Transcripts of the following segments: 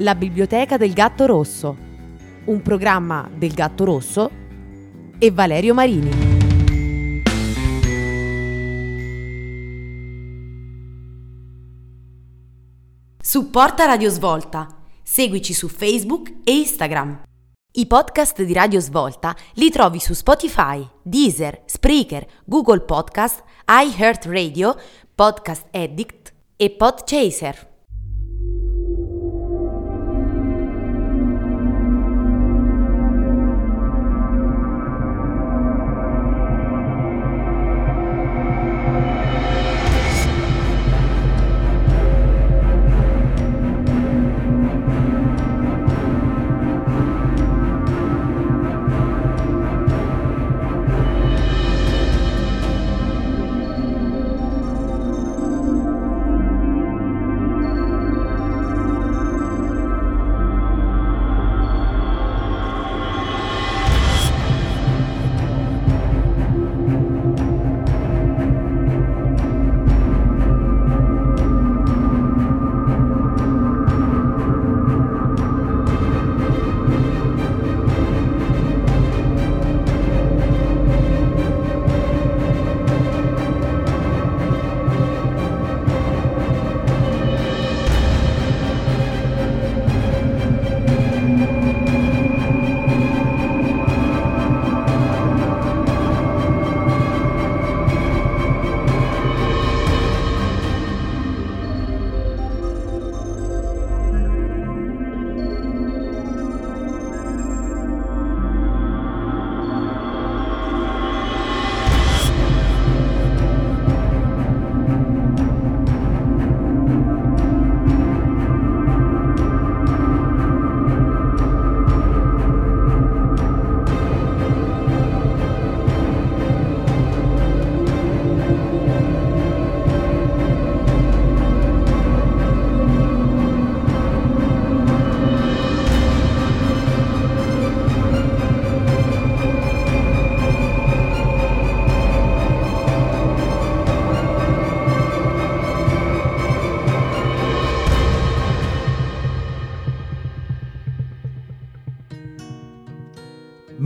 La Biblioteca del Gatto Rosso, un programma del Gatto Rosso e Valerio Marini. Supporta Radio Svolta. Seguici su Facebook e Instagram. I podcast di Radio Svolta li trovi su Spotify, Deezer, Spreaker, Google Podcast, iHeartRadio, Podcast Addict e Podchaser.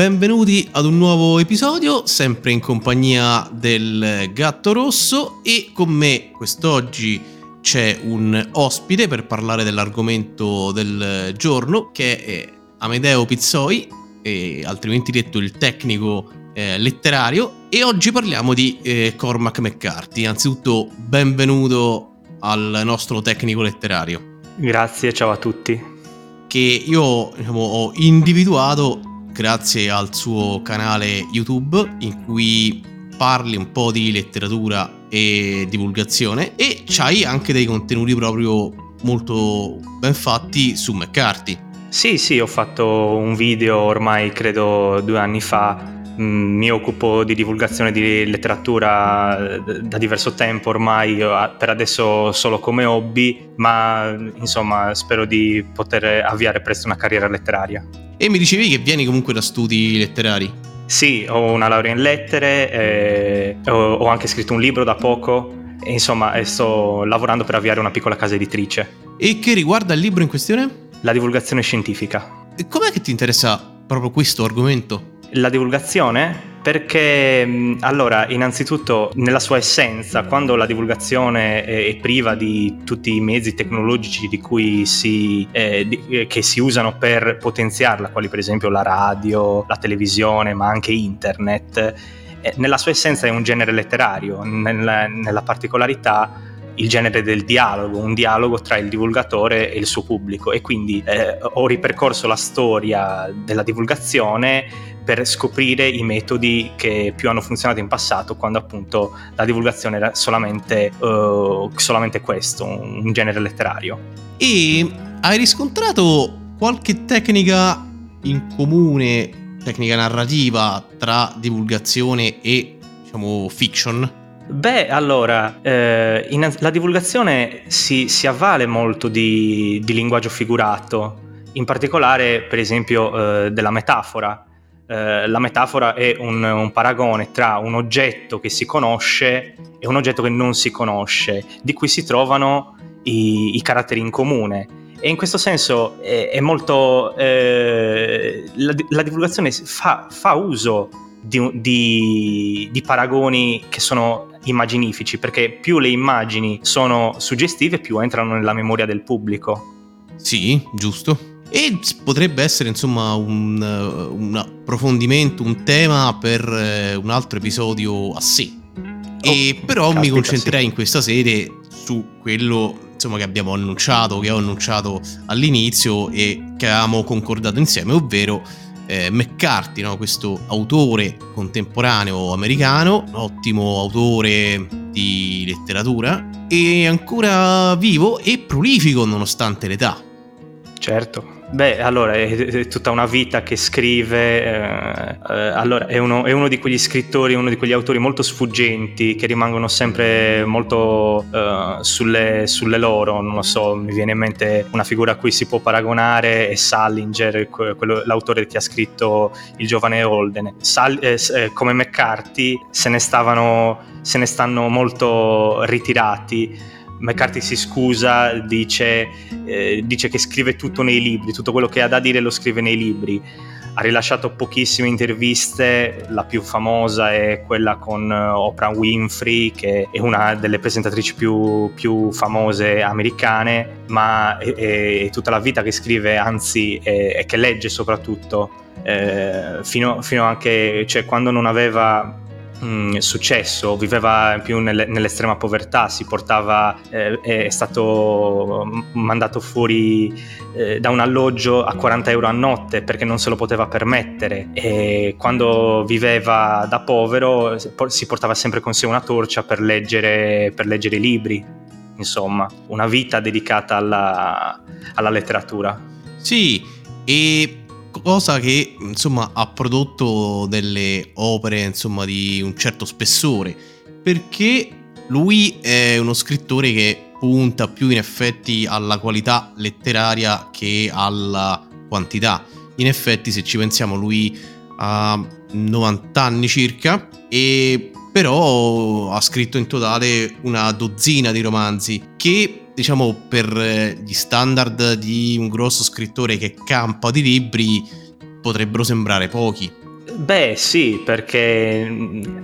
Benvenuti ad un nuovo episodio, sempre in compagnia del Gatto Rosso e con me quest'oggi c'è un ospite per parlare dell'argomento del giorno che è Amedeo Pizzoi, e altrimenti detto il tecnico eh, letterario e oggi parliamo di eh, Cormac McCarthy. Anzitutto benvenuto al nostro tecnico letterario. Grazie, ciao a tutti. Che io diciamo, ho individuato grazie al suo canale YouTube in cui parli un po' di letteratura e divulgazione e c'hai anche dei contenuti proprio molto ben fatti su McCarthy. Sì, sì, ho fatto un video ormai credo due anni fa mi occupo di divulgazione di letteratura eh, da diverso tempo ormai, per adesso solo come hobby, ma insomma spero di poter avviare presto una carriera letteraria. E mi dicevi che vieni comunque da studi letterari? Sì, ho una laurea in lettere, eh, ho anche scritto un libro da poco, e insomma sto lavorando per avviare una piccola casa editrice. E che riguarda il libro in questione? La divulgazione scientifica. E com'è che ti interessa proprio questo argomento? La divulgazione? Perché allora innanzitutto nella sua essenza quando la divulgazione è, priva di tutti i mezzi tecnologici si, eh, di, eh, che si usano per potenziarla quali per esempio la radio la televisione ma anche internet eh, nella sua essenza è un genere letterario. Nella, nella particolarità il genere del dialogo, un dialogo tra il divulgatore e il suo pubblico e quindi eh, ho ripercorso la storia della divulgazione per scoprire i metodi che più hanno funzionato in passato quando appunto la divulgazione era solamente, uh, solamente questo, un genere letterario. E hai riscontrato qualche tecnica in comune, tecnica narrativa tra divulgazione e diciamo fiction? Beh, allora, eh, in, la divulgazione si, si avvale molto di, di, linguaggio figurato, in particolare, per esempio, eh, della metafora. Eh, la metafora è un, un, paragone tra un oggetto che si conosce e un oggetto che non si conosce, di cui si trovano i, i caratteri in comune. E in questo senso è, è molto. Eh, la, la, divulgazione fa, fa uso di, di, di, paragoni che sono immaginifici, perché più le immagini sono suggestive, più entrano nella memoria del pubblico. Sì, giusto. E potrebbe essere insomma un, un approfondimento, un tema per eh, un altro episodio a sé. E oh, però caspita, mi concentrerei sì. in questa sede su quello insomma, che abbiamo annunciato, che ho annunciato all'inizio e che avevamo concordato insieme, ovvero eh, McCarthy, no? questo autore contemporaneo americano, ottimo autore di letteratura, e ancora vivo e prolifico nonostante l'età. Certo. Beh, allora è, tutta una vita che scrive, eh, eh, allora è uno, è uno, di quegli scrittori, uno di quegli autori molto sfuggenti che rimangono sempre molto eh, sulle, sulle, loro, non lo so, mi viene in mente una figura a cui si può paragonare è Salinger, quello, l'autore che ha scritto Il giovane Holden. Sal, eh, eh, come McCarthy se ne, stavano, se ne stanno molto ritirati McCarthy si scusa, dice, eh, dice, che scrive tutto nei libri, tutto quello che ha da dire lo scrive nei libri. Ha rilasciato pochissime interviste, la più famosa è quella con eh, Oprah Winfrey, che è una delle presentatrici più, più famose americane, ma è, è, tutta la vita che scrive, anzi, e che legge soprattutto, eh, fino, fino anche, cioè quando non aveva mh, successo, viveva più nelle, nell'estrema povertà, si portava, eh, è stato mandato fuori eh, da un alloggio a 40 euro a notte perché non se lo poteva permettere e quando viveva da povero si portava sempre con sé una torcia per leggere, per leggere i libri, insomma, una vita dedicata alla, alla letteratura. Sì, e cosa che insomma ha prodotto delle opere insomma di un certo spessore. Perché lui è uno scrittore che punta più in effetti alla qualità letteraria che alla quantità. In effetti se ci pensiamo lui ha 90 anni circa e però ha scritto in totale una dozzina di romanzi che diciamo per eh, gli standard di un grosso scrittore che campa di libri potrebbero sembrare pochi. Beh sì, perché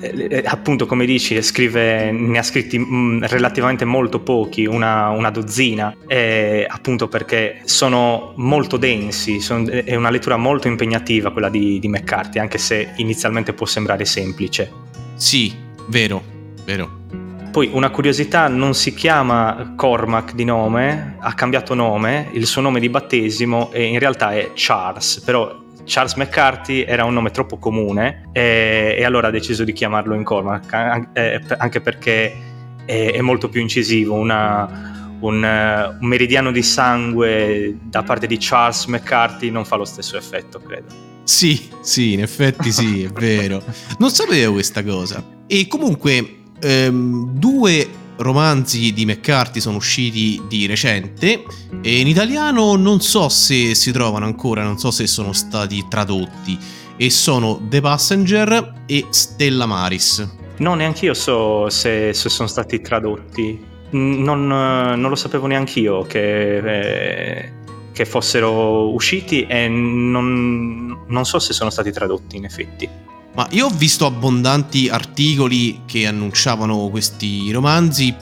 eh, appunto come dici scrive, ne ha scritti mm, relativamente molto pochi, una, una dozzina, e, appunto perché sono molto densi, sono, è una lettura molto impegnativa quella di, di McCarthy, anche se inizialmente può sembrare semplice. Sì, vero, vero. Poi una curiosità, non si chiama Cormac di nome, ha cambiato nome, il suo nome di battesimo e in realtà è Charles, però Charles McCarthy era un nome troppo comune e, e allora ha deciso di chiamarlo in Cormac, anche perché è, è molto più incisivo, una, un, un, meridiano di sangue da parte di Charles McCarthy non fa lo stesso effetto, credo. Sì, sì, in effetti sì, è vero. Non sapevo questa cosa. E comunque ehm, due romanzi di McCarthy sono usciti di recente e in italiano non so se si trovano ancora, non so se sono stati tradotti e sono The Passenger e Stella Maris. No, neanche io so se, se sono stati tradotti. Non, non lo sapevo neanche io che, eh, che fossero usciti e non, non so se sono stati tradotti in effetti. Ma io ho visto abbondanti articoli che annunciavano questi romanzi.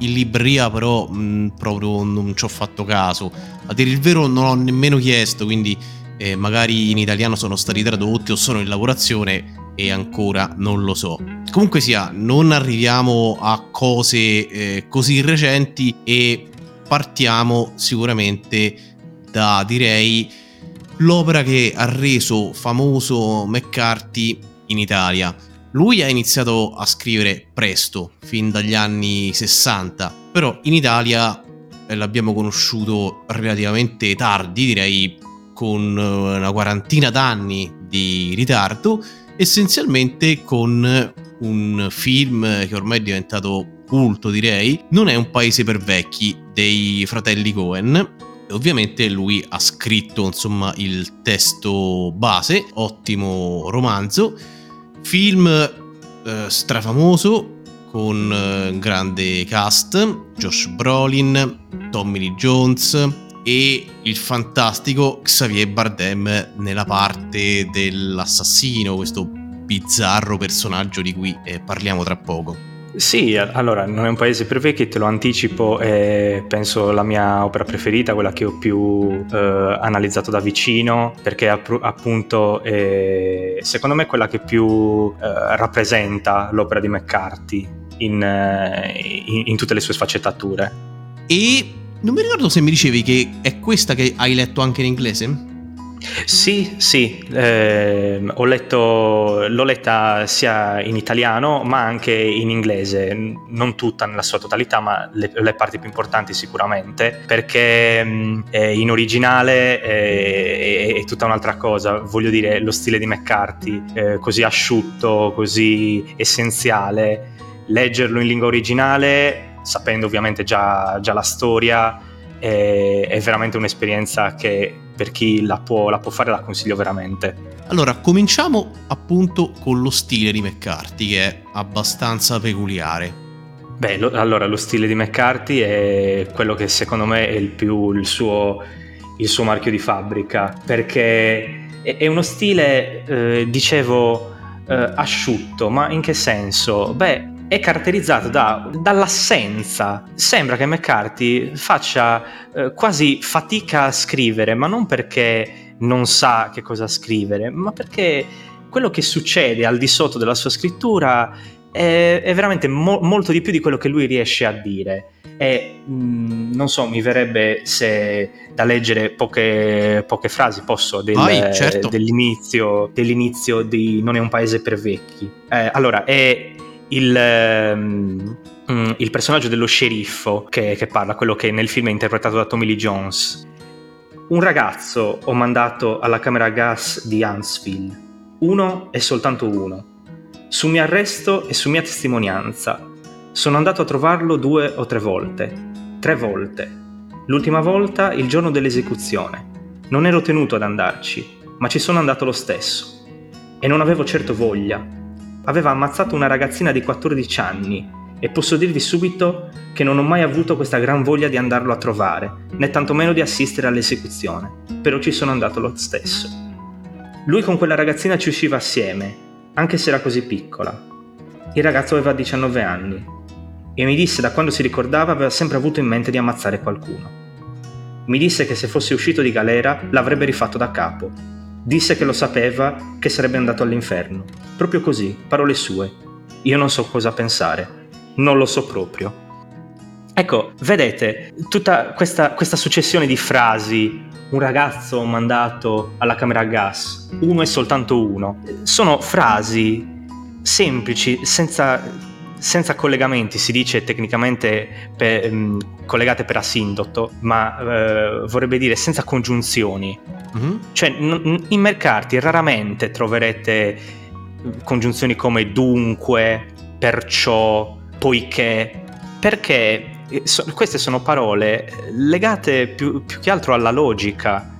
In libreria, però, mh, proprio non ci ho fatto caso. A dire il vero, non ho nemmeno chiesto, quindi eh, magari in italiano sono stati tradotti o sono in lavorazione. e ancora non lo so. Comunque sia, non arriviamo a cose eh, così recenti e partiamo sicuramente da direi l'opera che ha reso famoso McCarthy in Italia. Lui ha iniziato a scrivere presto, fin dagli anni 60, però in Italia eh, l'abbiamo conosciuto relativamente tardi, direi con eh, una quarantina d'anni di ritardo, essenzialmente con un film che ormai è diventato culto, direi, Non è un paese per vecchi dei fratelli Cohen. Ovviamente lui ha scritto insomma il testo base, ottimo romanzo, film eh, strafamoso con eh, grande cast, Josh Brolin, Tommy Lee Jones e il fantastico Xavier Bardem nella parte dell'assassino, questo bizzarro personaggio di cui eh, parliamo tra poco. Sì, allora non è un paese per vecchi, te lo anticipo, è penso la mia opera preferita, quella che ho più eh, analizzato da vicino, perché appunto è, secondo me è quella che più eh, rappresenta l'opera di McCarthy in, eh, in, in tutte le sue sfaccettature. E non mi ricordo se mi dicevi che è questa che hai letto anche in inglese? Sì, sì, eh, ho letto, l'ho letta sia in italiano ma anche in inglese, non tutta nella sua totalità ma le, le parti più importanti sicuramente, perché mm, in originale è, è, tutta un'altra cosa, voglio dire lo stile di McCarthy, eh, così asciutto, così essenziale, leggerlo in lingua originale, sapendo ovviamente già, già la storia, è, è veramente un'esperienza che per chi la può, la può fare la consiglio veramente. Allora, cominciamo appunto con lo stile di McCarthy che è abbastanza peculiare. Beh, lo, allora lo stile di McCarthy è quello che secondo me è il più il suo, il suo marchio di fabbrica perché è, è uno stile, eh, dicevo, eh, asciutto, ma in che senso? Beh, è caratterizzato da, dall'assenza. Sembra che McCarthy faccia eh, quasi fatica a scrivere, ma non perché non sa che cosa scrivere, ma perché quello che succede al di sotto della sua scrittura è, è veramente mo- molto di più di quello che lui riesce a dire. E mh, mm, non so, mi verrebbe se da leggere poche, poche frasi, posso, del, Vai, certo. dell'inizio, dell'inizio di Non è un paese per vecchi. Eh, allora, è il, um, il personaggio dello sceriffo che, che, parla, quello che nel film è interpretato da Tommy Lee Jones. Un ragazzo ho mandato alla camera a gas di Huntsville. Uno e soltanto uno. Su mio arresto e su mia testimonianza. Sono andato a trovarlo due o tre volte. Tre volte. L'ultima volta il giorno dell'esecuzione. Non ero tenuto ad andarci, ma ci sono andato lo stesso. E non avevo certo voglia, aveva ammazzato una ragazzina di 14 anni e posso dirvi subito che non ho mai avuto questa gran voglia di andarlo a trovare, né tantomeno di assistere all'esecuzione, però ci sono andato lo stesso. Lui con quella ragazzina ci usciva assieme, anche se era così piccola. Il ragazzo aveva 19 anni e mi disse da quando si ricordava aveva sempre avuto in mente di ammazzare qualcuno. Mi disse che se fosse uscito di galera l'avrebbe rifatto da capo Disse che lo sapeva, che sarebbe andato all'inferno. Proprio così, parole sue. Io non so cosa pensare. Non lo so proprio. Ecco, vedete, tutta questa, questa successione di frasi, un ragazzo mandato alla camera a gas, uno e soltanto uno, sono frasi semplici, senza senza collegamenti, si dice tecnicamente per, um, collegate per asindotto, ma uh, vorrebbe dire senza congiunzioni. Mm-hmm. Cioè, n- in mercati raramente troverete congiunzioni come dunque, perciò, poiché, perché eh, so- queste sono parole legate più, più, che altro alla logica.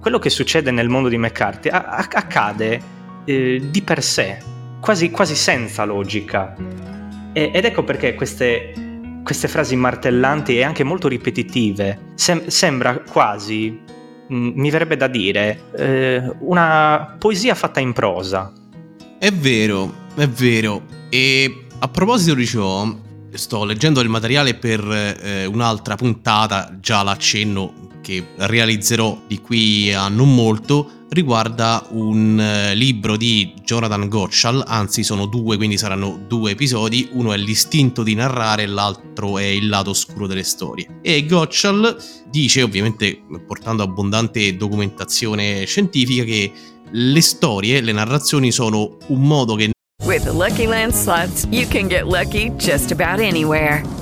Quello che succede nel mondo di McCarthy a- a- accade eh, di per sé, quasi, quasi senza logica. E, ed ecco perché queste, queste, frasi martellanti e anche molto ripetitive sem- sembra quasi, mh, mm, mi verrebbe da dire, eh, una poesia fatta in prosa. È vero, è vero. E a proposito di ciò, sto leggendo il materiale per eh, un'altra puntata, già l'accenno che realizzerò di qui a non molto, riguarda un eh, libro di Jonathan Gottschall, anzi sono due, quindi saranno due episodi, uno è l'istinto di narrare l'altro è il lato oscuro delle storie. E Gottschall dice, ovviamente portando abbondante documentazione scientifica, che le storie, le narrazioni sono un modo che With the Lucky Land slots, you can get lucky just about anywhere.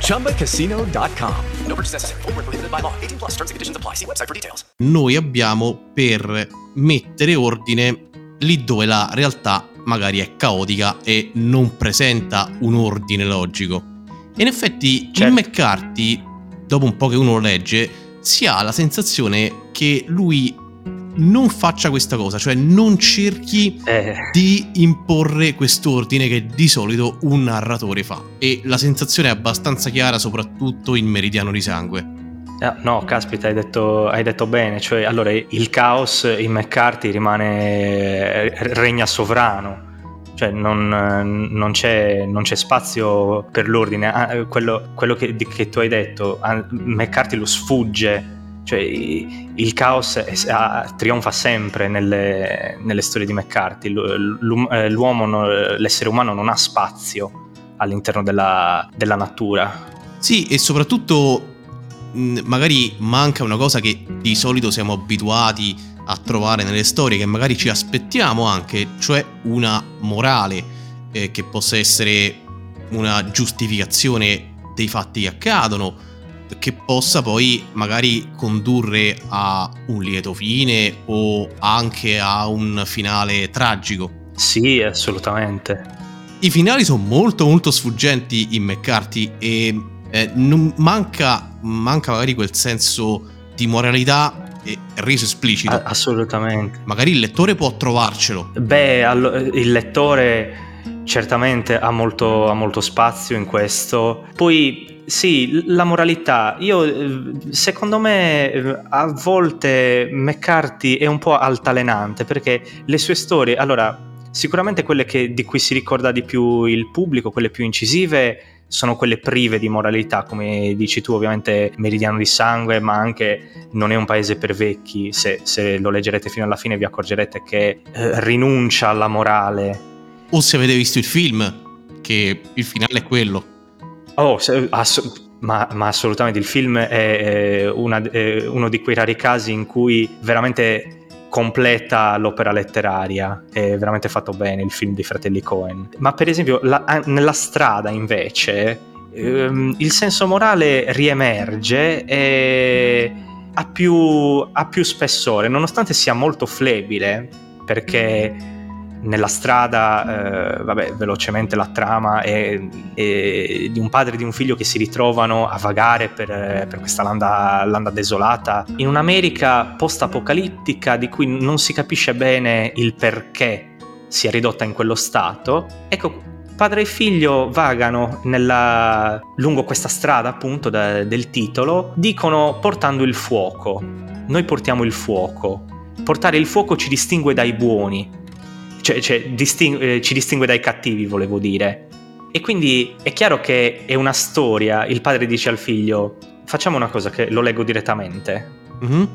ChumbaCasino.com. No purchase necessary. Void where prohibited by law. 18 plus terms and conditions apply. See website for details. noi abbiamo per mettere ordine lì dove la realtà magari è caotica e non presenta un ordine logico. E in effetti Certo. McCarthy, dopo un po' che uno lo legge, si ha la sensazione che lui non faccia questa cosa, cioè non cerchi Eh, di imporre quest'ordine che di solito un narratore fa. E la sensazione è abbastanza chiara, soprattutto in Meridiano di Sangue. eh, no, caspita, hai detto, hai detto bene. Cioè, allora, il caos in McCarthy rimane, regna sovrano. Cioè, non, non c'è, non c'è spazio per l'ordine. Ah, quello quello che, che tu hai detto, ah, McCarthy lo sfugge. Cioè, il caos è- trionfa sempre nelle, nelle storie di McCarthy. Eh, L'uomo, l'essere umano non ha spazio all'interno della, della natura. Sì, e soprattutto magari manca una cosa che di solito siamo abituati a trovare nelle storie, che magari ci aspettiamo anche, cioè una morale eh, che possa essere una giustificazione dei fatti che accadono, che possa poi magari condurre a un lieto fine o anche a un finale tragico. Sì, assolutamente. I finali sono molto molto sfuggenti in McCarthy e eh, non manca, manca magari quel senso di moralità e reso esplicito. Assolutamente. magari il lettore può trovarcelo. Beh, allo- il lettore certamente ha molto, ha molto spazio in questo. Poi sì, la moralità. Io, eh, secondo me, eh, a volte McCarthy è un po' altalenante perché le sue storie, allora, sicuramente quelle che- di cui si ricorda di più il pubblico, quelle più incisive, sono quelle prive di moralità, come dici tu, ovviamente Meridiano di Sangue, ma anche Non è un paese per vecchi. Se, se lo leggerete fino alla fine vi accorgerete che eh, rinuncia alla morale. O se avete visto il film, che il finale è quello. Oh, ass- ma, ma assolutamente il film è, una- è uno di quei rari casi in cui veramente completa l'opera letteraria, è veramente fatto bene il film dei fratelli Cohen. Ma per esempio la- nella strada invece ehm, il senso morale riemerge e ha più, ha più spessore, nonostante sia molto flebile, perché nella strada, eh, vabbè, velocemente la trama è, è di un padre e di un figlio che si ritrovano a vagare per, per questa landa, landa desolata in un'America post-apocalittica di cui non si capisce bene il perché sia ridotta in quello stato. Ecco, padre e figlio vagano nella- lungo questa strada, appunto, da- del titolo, dicono portando il fuoco. Noi portiamo il fuoco. Portare il fuoco ci distingue dai buoni cioè, cioè, disting- eh, ci distingue dai cattivi, volevo dire. E quindi è chiaro che è una storia. Il padre dice al figlio: Facciamo una cosa che lo leggo direttamente. Mhm.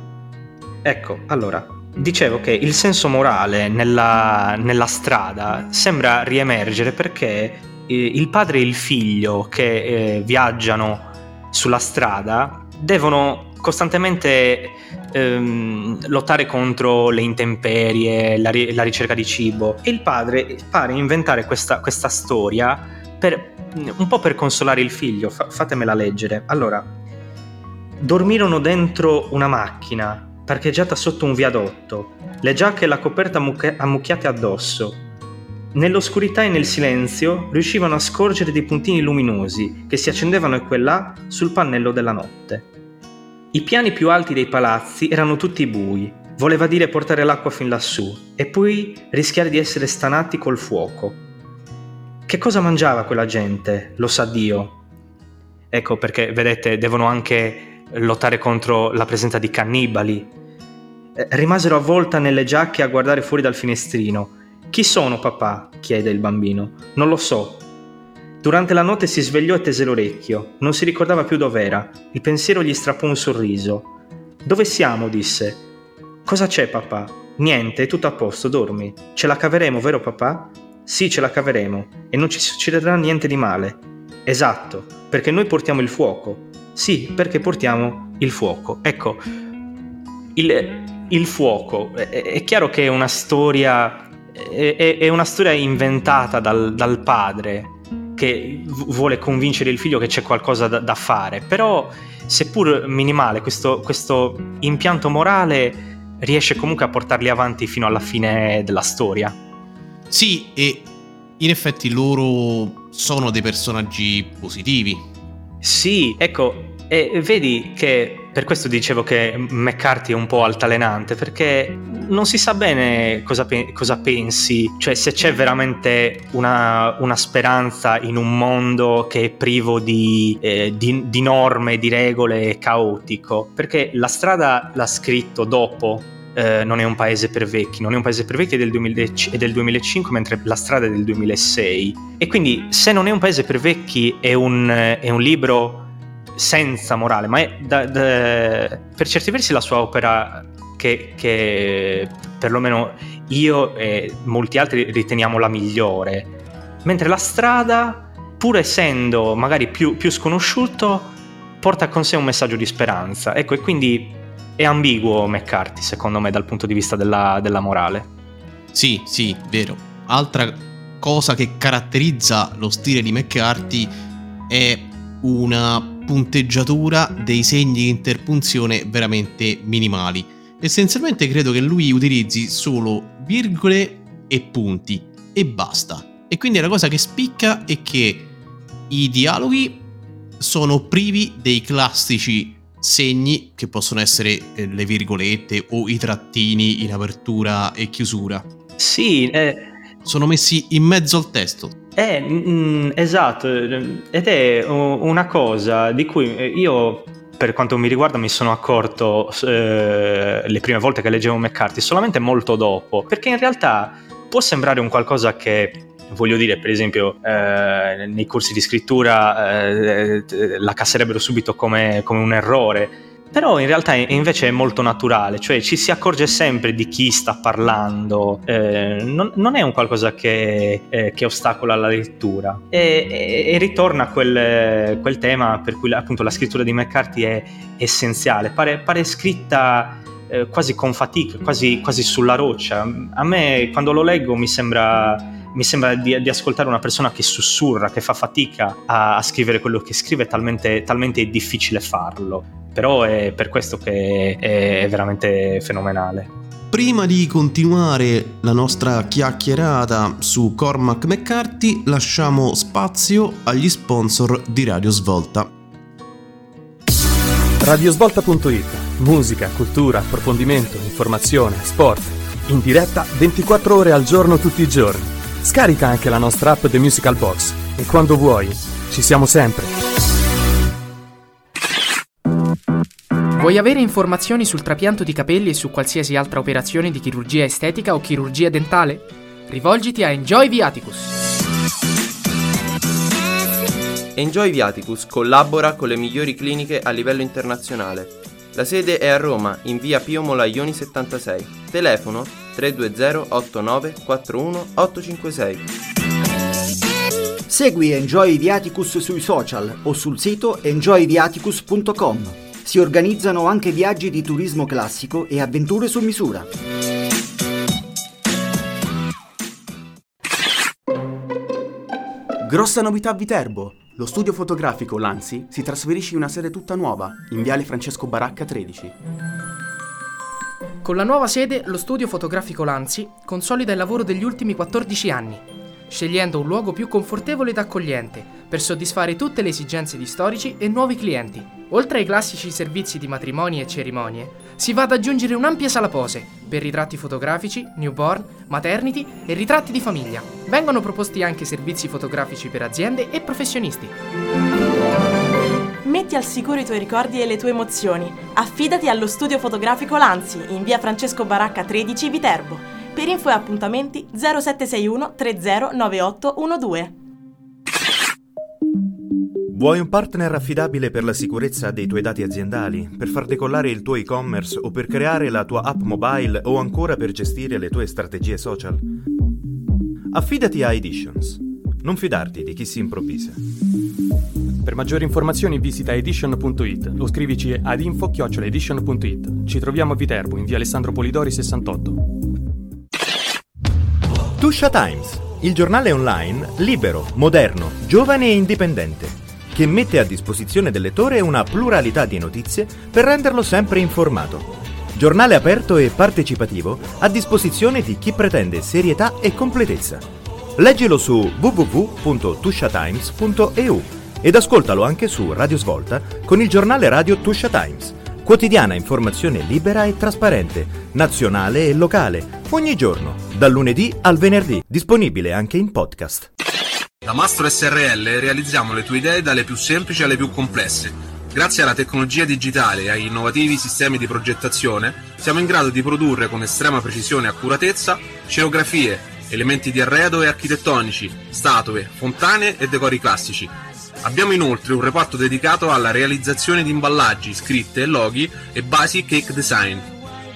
Ecco, allora, dicevo che il senso morale nella, nella strada sembra riemergere perché eh, il padre e il figlio che eh, viaggiano sulla strada devono costantemente ehm, lottare contro le intemperie, la, ri- la ricerca di cibo e il padre pare inventare questa, questa storia per, un po' per consolare il figlio, fa- fatemela leggere. Allora, dormirono dentro una macchina parcheggiata sotto un viadotto, le giacche e la coperta ammucchi- ammucchiate addosso. Nell'oscurità e nel silenzio riuscivano a scorgere dei puntini luminosi che si accendevano e quella sul pannello della notte. I piani più alti dei palazzi erano tutti bui, voleva dire portare l'acqua fin lassù e poi rischiare di essere stanati col fuoco. Che cosa mangiava quella gente? Lo sa Dio. Ecco perché, vedete, devono anche lottare contro la presenza di cannibali. Eh, rimasero avvolta nelle giacche a guardare fuori dal finestrino chi sono papà? chiede il bambino. Non lo so. Durante la notte si svegliò e tese l'orecchio. Non si ricordava più dov'era. Il pensiero gli strappò un sorriso. Dove siamo? disse. Cosa c'è, papà? Niente, è tutto a posto, dormi. Ce la caveremo, vero papà? Sì, ce la caveremo. E non ci succederà niente di male. Esatto, perché noi portiamo il fuoco. Sì, perché portiamo il fuoco. Ecco, il, il fuoco. È, è chiaro che è una storia è, è una storia inventata dal, dal, padre che vuole convincere il figlio che c'è qualcosa da, da fare, però seppur minimale questo, questo impianto morale riesce comunque a portarli avanti fino alla fine della storia. Sì, e in effetti loro sono dei personaggi positivi. Sì, ecco, e vedi che per questo dicevo che McCarthy è un po' altalenante, perché non si sa bene cosa, pe- cosa pensi, cioè se c'è veramente una, una, speranza in un mondo che è privo di, eh, di, di norme, di regole, e caotico, perché la strada l'ha scritto dopo eh, non è un paese per vecchi, non è un paese per vecchi è del, 2000, è del 2005 mentre la strada è del 2006 e quindi se non è un paese per vecchi è un, è un libro senza morale, ma è da, da, per certi versi la sua opera che, che, perlomeno io e molti altri riteniamo la migliore. Mentre la strada, pur essendo magari più, più sconosciuto, porta con sé un messaggio di speranza. Ecco, e quindi è ambiguo McCarthy, secondo me, dal punto di vista della, della morale. Sì, sì, vero. Altra cosa che caratterizza lo stile di McCarthy è una punteggiatura dei segni di interpunzione veramente minimali. Essenzialmente credo che lui utilizzi solo virgole e punti e basta. E quindi la cosa che spicca è che i dialoghi sono privi dei classici segni che possono essere eh, le virgolette o i trattini in apertura e chiusura. Sì, eh... sono messi in mezzo al testo. Eh, mm, esatto, ed è una cosa di cui eh, io per quanto mi riguarda mi sono accorto eh, le prime volte che leggevo McCarthy solamente molto dopo, perché in realtà può sembrare un qualcosa che voglio dire, per esempio, eh, nei corsi di scrittura eh, la casserebbero subito come, come un errore però in realtà invece è molto naturale, cioè ci si accorge sempre di chi sta parlando, eh, non, non, è un qualcosa che, eh, che ostacola la lettura e, e, e ritorna quel, quel, tema per cui appunto la scrittura di McCarthy è essenziale, pare, pare scritta eh, quasi con fatica, quasi, quasi sulla roccia. A me quando lo leggo mi sembra mi sembra di, di, ascoltare una persona che sussurra, che fa fatica a, a scrivere quello che scrive, talmente, talmente è difficile farlo però è per questo che è veramente fenomenale. Prima di continuare la nostra chiacchierata su Cormac McCarthy, lasciamo spazio agli sponsor di Radio Svolta. Radiosvolta.it Musica, cultura, approfondimento, informazione, sport. In diretta 24 ore al giorno tutti i giorni. Scarica anche la nostra app The Musical Box e quando vuoi, ci siamo sempre. Vuoi avere informazioni sul trapianto di capelli e su qualsiasi altra operazione di chirurgia estetica o chirurgia dentale? Rivolgiti a Enjoy Viaticus. Enjoy Viaticus collabora con le migliori cliniche a livello internazionale. La sede è a Roma, in via Pio Molaioni 76. Telefono 320 89 41 856. Segui Enjoy Viaticus sui social o sul sito enjoyviaticus.com. Si organizzano anche viaggi di turismo classico e avventure su misura. Grossa novità a Viterbo! Lo studio fotografico Lanzi si trasferisce in una sede tutta nuova, in Viale Francesco Baracca 13. Con la nuova sede, lo studio fotografico Lanzi consolida il lavoro degli ultimi 14 anni, scegliendo un luogo più confortevole ed accogliente per soddisfare tutte le esigenze di storici e nuovi clienti. Oltre ai classici servizi di matrimoni e cerimonie, si va ad aggiungere un'ampia sala pose per ritratti fotografici, newborn, maternity e ritratti di famiglia. Vengono proposti anche servizi fotografici per aziende e professionisti. Metti al sicuro i tuoi ricordi e le tue emozioni. Affidati allo studio fotografico Lanzi in via Francesco Baracca 13 Viterbo. Per info e appuntamenti 0761 309812. Vuoi un partner affidabile per la sicurezza dei tuoi dati aziendali, per far decollare il tuo e-commerce o per creare la tua app mobile o ancora per gestire le tue strategie social? Affidati a Editions. Non fidarti di chi si improvvisa. Per maggiori informazioni visita edition.it o scrivici ad info-edition.it. Ci troviamo a Viterbo, in via Alessandro Polidori 68. Tuscia Times, il giornale online libero, moderno, giovane e indipendente, che mette a disposizione del lettore una pluralità di notizie per renderlo sempre informato. Giornale aperto e partecipativo a disposizione di chi pretende serietà e completezza. Leggilo su www.tusciatimes.eu ed ascoltalo anche su Radio Svolta con il giornale radio Tuscia Times. Quotidiana informazione libera e trasparente, nazionale e locale, ogni giorno, dal lunedì al venerdì, disponibile anche in podcast. Da Mastro SRL realizziamo le tue idee dalle più semplici alle più complesse. Grazie alla tecnologia digitale e agli innovativi sistemi di progettazione, siamo in grado di produrre con estrema precisione e accuratezza scenografie, elementi di arredo e architettonici, statue, fontane e decori classici. Abbiamo inoltre un reparto dedicato alla realizzazione di imballaggi, scritte loghi e basic cake design.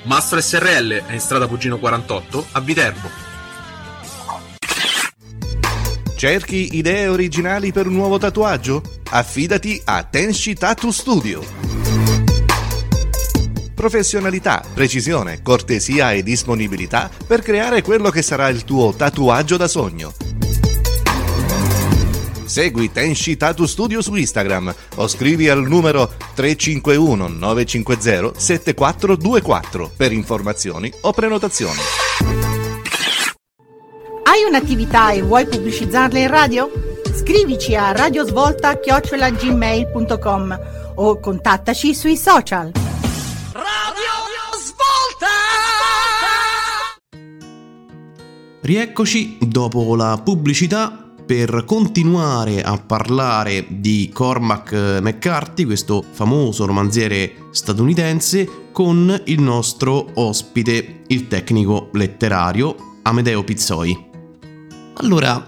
Mastro SRL è in strada Pugino 48 a Viterbo. Cerchi idee originali per un nuovo tatuaggio? Affidati a Tenshi Tattoo Studio. Professionalità, precisione, cortesia e disponibilità per creare quello che sarà il tuo tatuaggio da sogno. Segui Tenshi Tattoo Studio su Instagram o scrivi al numero 351 950 7424 per informazioni o prenotazioni. Hai un'attività e vuoi pubblicizzarla in radio? Scrivici a radiosvolta-gmail.com o contattaci sui social. Rieccoci dopo la pubblicità per continuare a parlare di Cormac McCarthy, questo famoso romanziere statunitense, con il nostro ospite, il tecnico letterario Amedeo Pizzoi. Allora,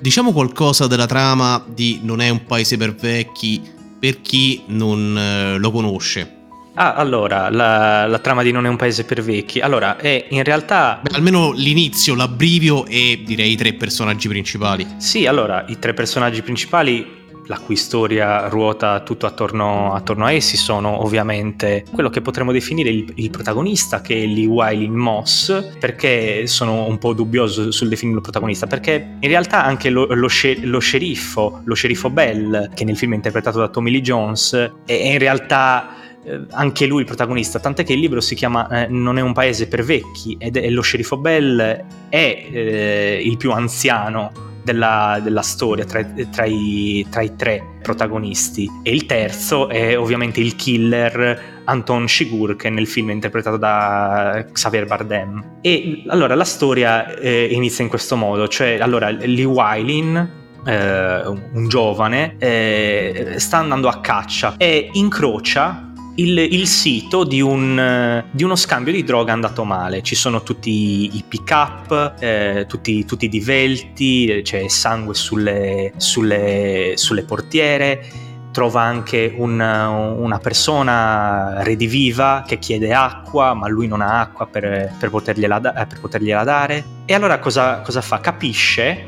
diciamo qualcosa della trama di Non è un paese per vecchi per chi non eh, lo conosce. Ah, allora, la, la, trama di Non è un paese per vecchi. Allora, è in realtà... Beh, almeno l'inizio, l'abbrivio e direi i tre personaggi principali. Sì, allora, i tre personaggi principali la cui storia ruota tutto attorno, attorno, a essi sono ovviamente quello che potremmo definire il, il protagonista che è Lee Wiley Moss perché sono un po' dubbioso sul definirlo protagonista perché in realtà anche lo, lo, scer- lo, sceriffo lo sceriffo Bell che nel film è interpretato da Tommy Lee Jones è in realtà eh, anche lui il protagonista, tant'è che il libro si chiama eh, Non è un paese per vecchi ed è lo sceriffo Bell è eh, il più anziano della, della storia tra, tra, i, tra, i, tre protagonisti. E il terzo è ovviamente il killer Anton Shigur che nel film è interpretato da Xavier Bardem. E allora la storia eh, inizia in questo modo cioè allora Lee Wilin eh, un giovane eh, sta andando a caccia e incrocia il, il sito di, un, di, uno scambio di droga andato male. Ci sono tutti i pick up, eh, tutti, tutti, i divelti, c'è sangue sulle, sulle, sulle portiere. Trova anche un, una persona rediviva che chiede acqua, ma lui non ha acqua per, per, potergliela, da, per potergliela, dare. E allora cosa, cosa fa? Capisce,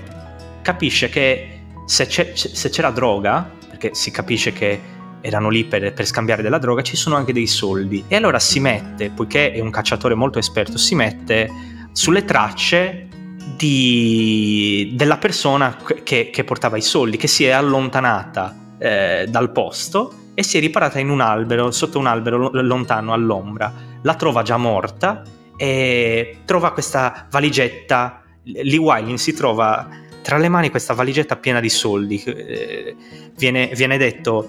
capisce che se, se c'era droga, perché si capisce che erano lì per, per, scambiare della droga, ci sono anche dei soldi. E allora si mette, poiché è un cacciatore molto esperto, si mette sulle tracce di, della persona che, che, portava i soldi, che si è allontanata eh, dal posto e si è riparata in un albero, sotto un albero lontano all'ombra. La trova già morta e trova questa valigetta. Lee Wiley si trova tra le mani questa valigetta piena di soldi. Eh, viene, viene, detto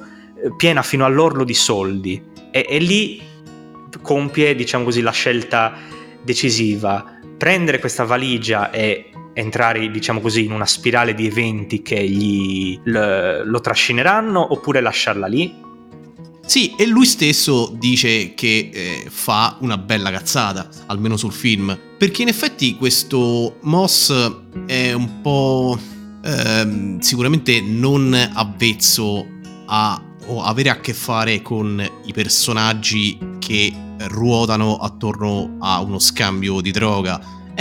piena fino all'orlo di soldi. E, e lì compie, diciamo così, la scelta decisiva prendere questa valigia e entrare, diciamo così, in una spirale di eventi che gli lo, lo trascineranno oppure lasciarla lì? Sì, e lui stesso dice che eh, fa una bella cazzata, almeno sul film, perché in effetti questo Moss è un po' ehm, sicuramente non avvezzo a o avere a che fare con i personaggi che ruotano attorno a uno scambio di droga.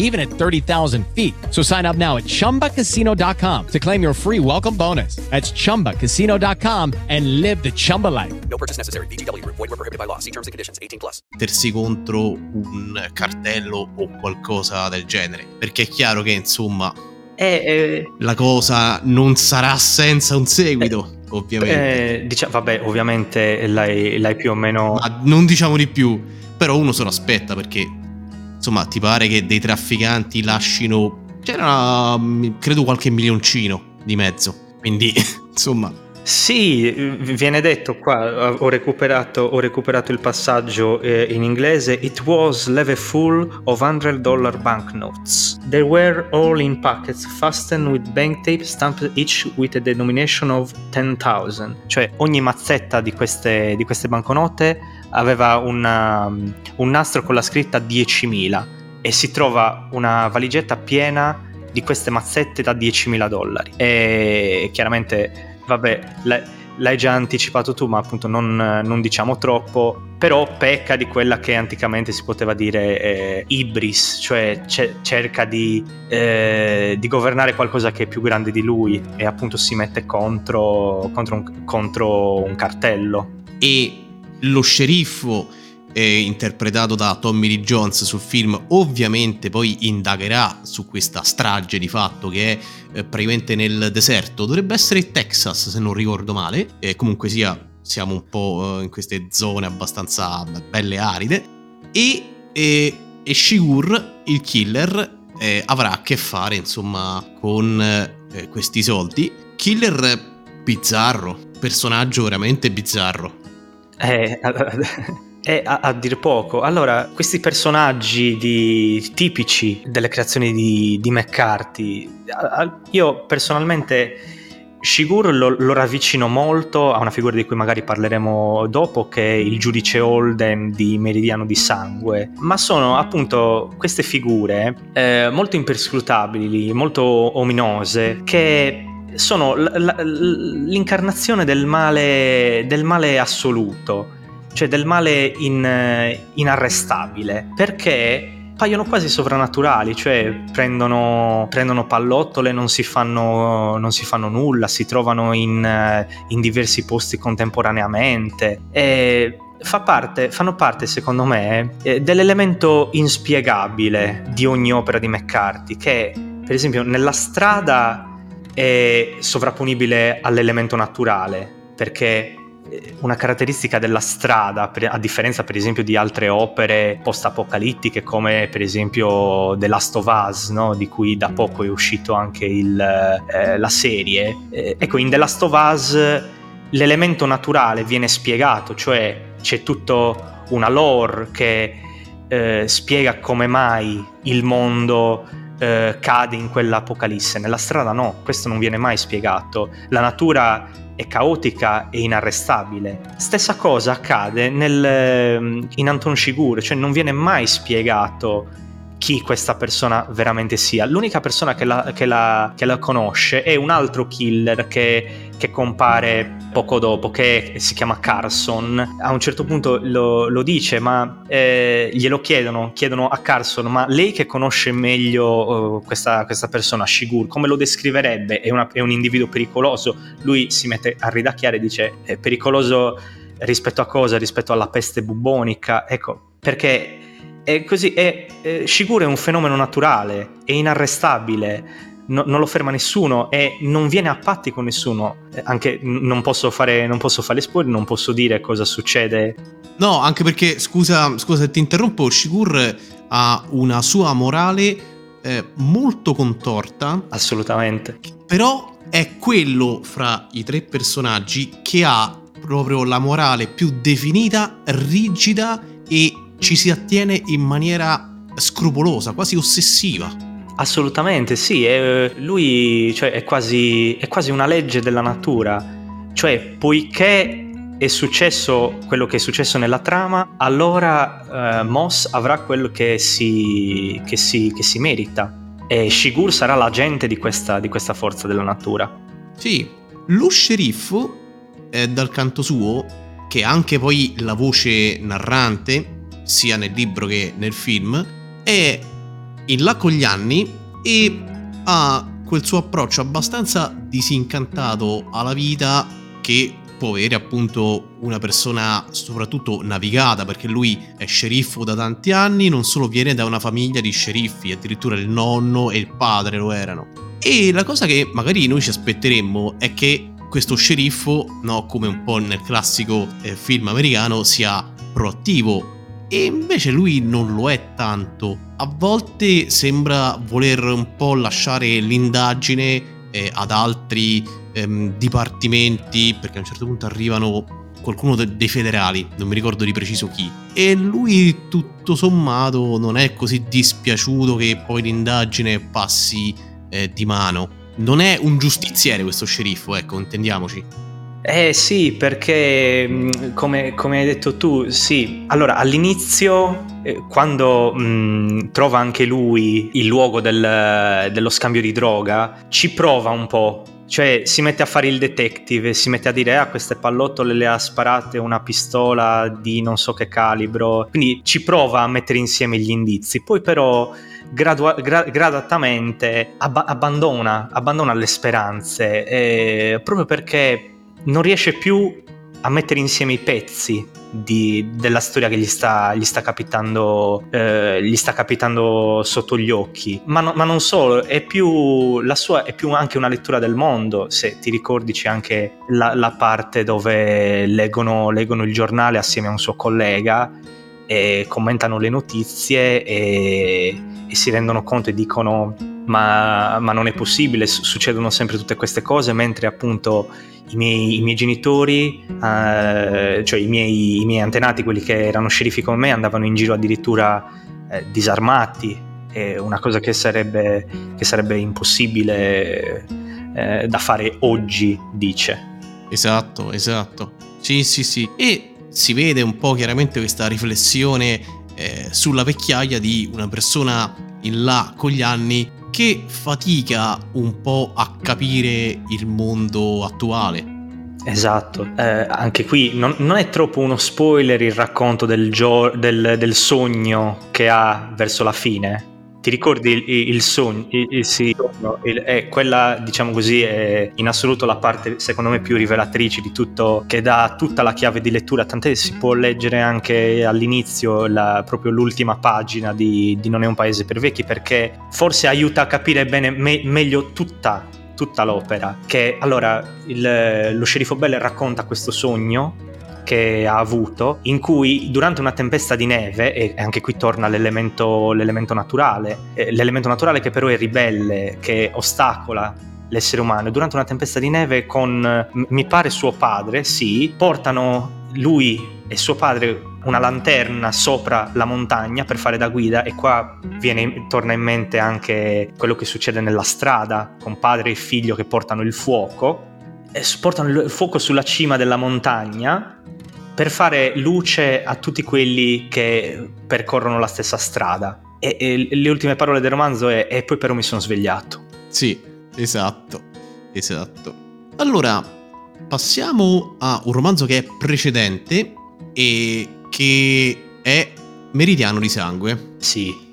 even at 30,000 feet. So sign up now at chumbacasino.com to claim your free welcome bonus. That's chumbacasino.com and live the Chumba life. No purchase necessary. DTW, void, were prohibited by law. See terms and conditions 18 plus. Tersi contro un cartello o qualcosa del genere. Perché è chiaro che, insomma, eh, eh, la cosa non sarà senza un seguito. Eh, ovviamente. Eh, dicia- vabbè, ovviamente l'hai, l'hai, più o meno. Ma non diciamo di più. Però uno se lo aspetta perché. Insomma, ti pare che dei trafficanti lasciino. C'era, credo, qualche milioncino di mezzo. Quindi, insomma. Sì, viene detto qua, ho recuperato, ho recuperato il passaggio eh, in inglese. It was leve full of 100 dollar banknotes. They were all in packets fastened with bank tape stamped each with a denomination of 10,000. Cioè ogni mazzetta di queste, di queste banconote aveva una, un nastro con la scritta 10.000 e si trova una valigetta piena di queste mazzette da 10.000 dollari. E chiaramente vabbè, l'hai già anticipato tu, ma appunto non, non, diciamo troppo, però pecca di quella che anticamente si poteva dire eh, ibris, cioè c- cerca di, eh, di, governare qualcosa che è più grande di lui e appunto si mette contro, contro, un, contro un cartello. E lo sceriffo eh, interpretato da Tommy Lee Jones sul film, ovviamente poi indagherà su questa strage di fatto che è eh, praticamente nel deserto, dovrebbe essere Texas se non ricordo male, e comunque sia siamo un po' eh, in queste zone abbastanza belle aride, e, e, e Shigur, il killer, eh, avrà a che fare insomma con eh, questi soldi. Killer bizzarro, personaggio veramente bizzarro. Eh, È a, a, dir poco. Allora, questi personaggi di, tipici delle creazioni di, di McCarthy, io personalmente Shigur lo, lo, ravvicino molto a una figura di cui magari parleremo dopo, che è il giudice Holden di Meridiano di Sangue, ma sono appunto queste figure eh, molto imperscrutabili, molto ominose, che sono l'incarnazione del male, del male assoluto cioè del male in, inarrestabile, perché paiono quasi sovrannaturali, cioè prendono, prendono pallottole, non si, fanno, non si, fanno, nulla, si trovano in, in diversi posti contemporaneamente. E fa parte, fanno parte, secondo me, eh, dell'elemento inspiegabile di ogni opera di McCarthy, che per esempio nella strada è sovrapponibile all'elemento naturale, perché una caratteristica della strada, a differenza per esempio di altre opere post-apocalittiche come per esempio The Last of Us, no? di cui da poco è uscito anche il, eh, la serie. Eh, ecco, in The Last of Us l'elemento naturale viene spiegato, cioè c'è tutta una lore che eh, spiega come mai il mondo eh, cade in quell'apocalisse. Nella strada no, questo non viene mai spiegato. La natura è caotica e inarrestabile. Stessa cosa accade nel, ehm, in Anton Shigur, cioè non viene mai spiegato chi questa persona veramente sia. L'unica persona che la, che la, che la conosce è un altro killer che, che, compare poco dopo, che si chiama Carson. A un certo punto lo, lo dice, ma eh, glielo chiedono, chiedono a Carson, ma lei che conosce meglio uh, questa, questa, persona, Shigur, come lo descriverebbe? È, una, è un individuo pericoloso. Lui si mette a ridacchiare e dice, è pericoloso rispetto a cosa? Rispetto alla peste bubonica. Ecco, perché è così, è, è, Shigur è un fenomeno naturale, è inarrestabile, no, non lo ferma nessuno e non viene a patti con nessuno. Eh, anche non posso fare, non posso fare spoiler, non posso dire cosa succede. No, anche perché, scusa, scusa se ti interrompo, Shigur ha una sua morale eh, molto contorta. Assolutamente. Però è quello fra i tre personaggi che ha proprio la morale più definita, rigida e ci si attiene in maniera scrupolosa, quasi ossessiva. Assolutamente sì, è, lui cioè, è, quasi, è quasi una legge della natura, cioè poiché è successo quello che è successo nella trama, allora uh, Moss avrà quello che si, che si, che si merita e Shigur sarà l'agente di questa, di questa forza della natura. Sì, lo sceriffo è dal canto suo, che è anche poi la voce narrante, sia nel libro che nel film, è in là con gli anni e ha quel suo approccio abbastanza disincantato alla vita che può avere appunto una persona soprattutto navigata perché lui è sceriffo da tanti anni, non solo viene da una famiglia di sceriffi, addirittura il nonno e il padre lo erano. E la cosa che magari noi ci aspetteremmo è che questo sceriffo, no, come un po' nel classico eh, film americano, sia proattivo, e invece lui non lo è tanto. A volte sembra voler un po' lasciare l'indagine eh, ad altri ehm, dipartimenti, perché a un certo punto arrivano qualcuno de- dei federali, non mi ricordo di preciso chi. E lui tutto sommato non è così dispiaciuto che poi l'indagine passi eh, di mano. Non è un giustiziere questo sceriffo, ecco, intendiamoci. Eh sì, perché mm, come, come, hai detto tu, sì. Allora, all'inizio, eh, quando mh, mm, trova anche lui il luogo del, dello scambio di droga, ci prova un po'. Cioè, si mette a fare il detective, si mette a dire, ah, queste pallottole le ha sparate una pistola di non so che calibro. Quindi ci prova a mettere insieme gli indizi. Poi però... Gradua- gra- gradatamente ab- abbandona, abbandona le speranze eh, proprio perché non riesce più a mettere insieme i pezzi di, della storia che gli sta, gli sta, capitando, eh, gli sta capitando sotto gli occhi. Ma, no, ma non solo, è più, la sua è più anche una lettura del mondo. Se ti ricordi, c'è anche la, la parte dove leggono, leggono il giornale assieme a un suo collega e commentano le notizie e, e si rendono conto e dicono ma, ma, non è possibile, succedono sempre tutte queste cose, mentre appunto i miei, i miei genitori, eh, cioè i miei, i miei, antenati, quelli che erano sceriffi come me, andavano in giro addirittura eh, disarmati, è una cosa che sarebbe, che sarebbe impossibile eh, da fare oggi, dice. Esatto, esatto. Sì, sì, sì. E si vede un po' chiaramente questa riflessione eh, sulla vecchiaia di una persona in là con gli anni che fatica un po' a capire il mondo attuale. Esatto, eh, anche qui non, non, è troppo uno spoiler il racconto del, gio- del, del sogno che ha verso la fine, ti ricordi il, il sogno? Il, il, sì, il, è quella, diciamo così, è in assoluto la parte, secondo me, più rivelatrice di tutto, che dà tutta la chiave di lettura. Tant'è si può leggere anche all'inizio la, proprio l'ultima pagina di, di, Non è un paese per vecchi, perché forse aiuta a capire bene, me, meglio tutta, tutta l'opera. Che allora lo sceriffo Bell racconta questo sogno che ha avuto, in cui durante una tempesta di neve, e anche qui torna l'elemento, l'elemento naturale, eh, l'elemento naturale che però è ribelle, che ostacola l'essere umano, durante una tempesta di neve con, mi pare suo padre, sì, portano lui e suo padre una lanterna sopra la montagna per fare da guida e qua viene, torna in mente anche quello che succede nella strada con padre e figlio che portano il fuoco e portano il fuoco sulla cima della montagna per fare luce a tutti quelli che percorrono la stessa strada. E, e le ultime parole del romanzo è e poi però mi sono svegliato. Sì, esatto, esatto. Allora, passiamo a un romanzo che è precedente e che è Meridiano di Sangue. Sì.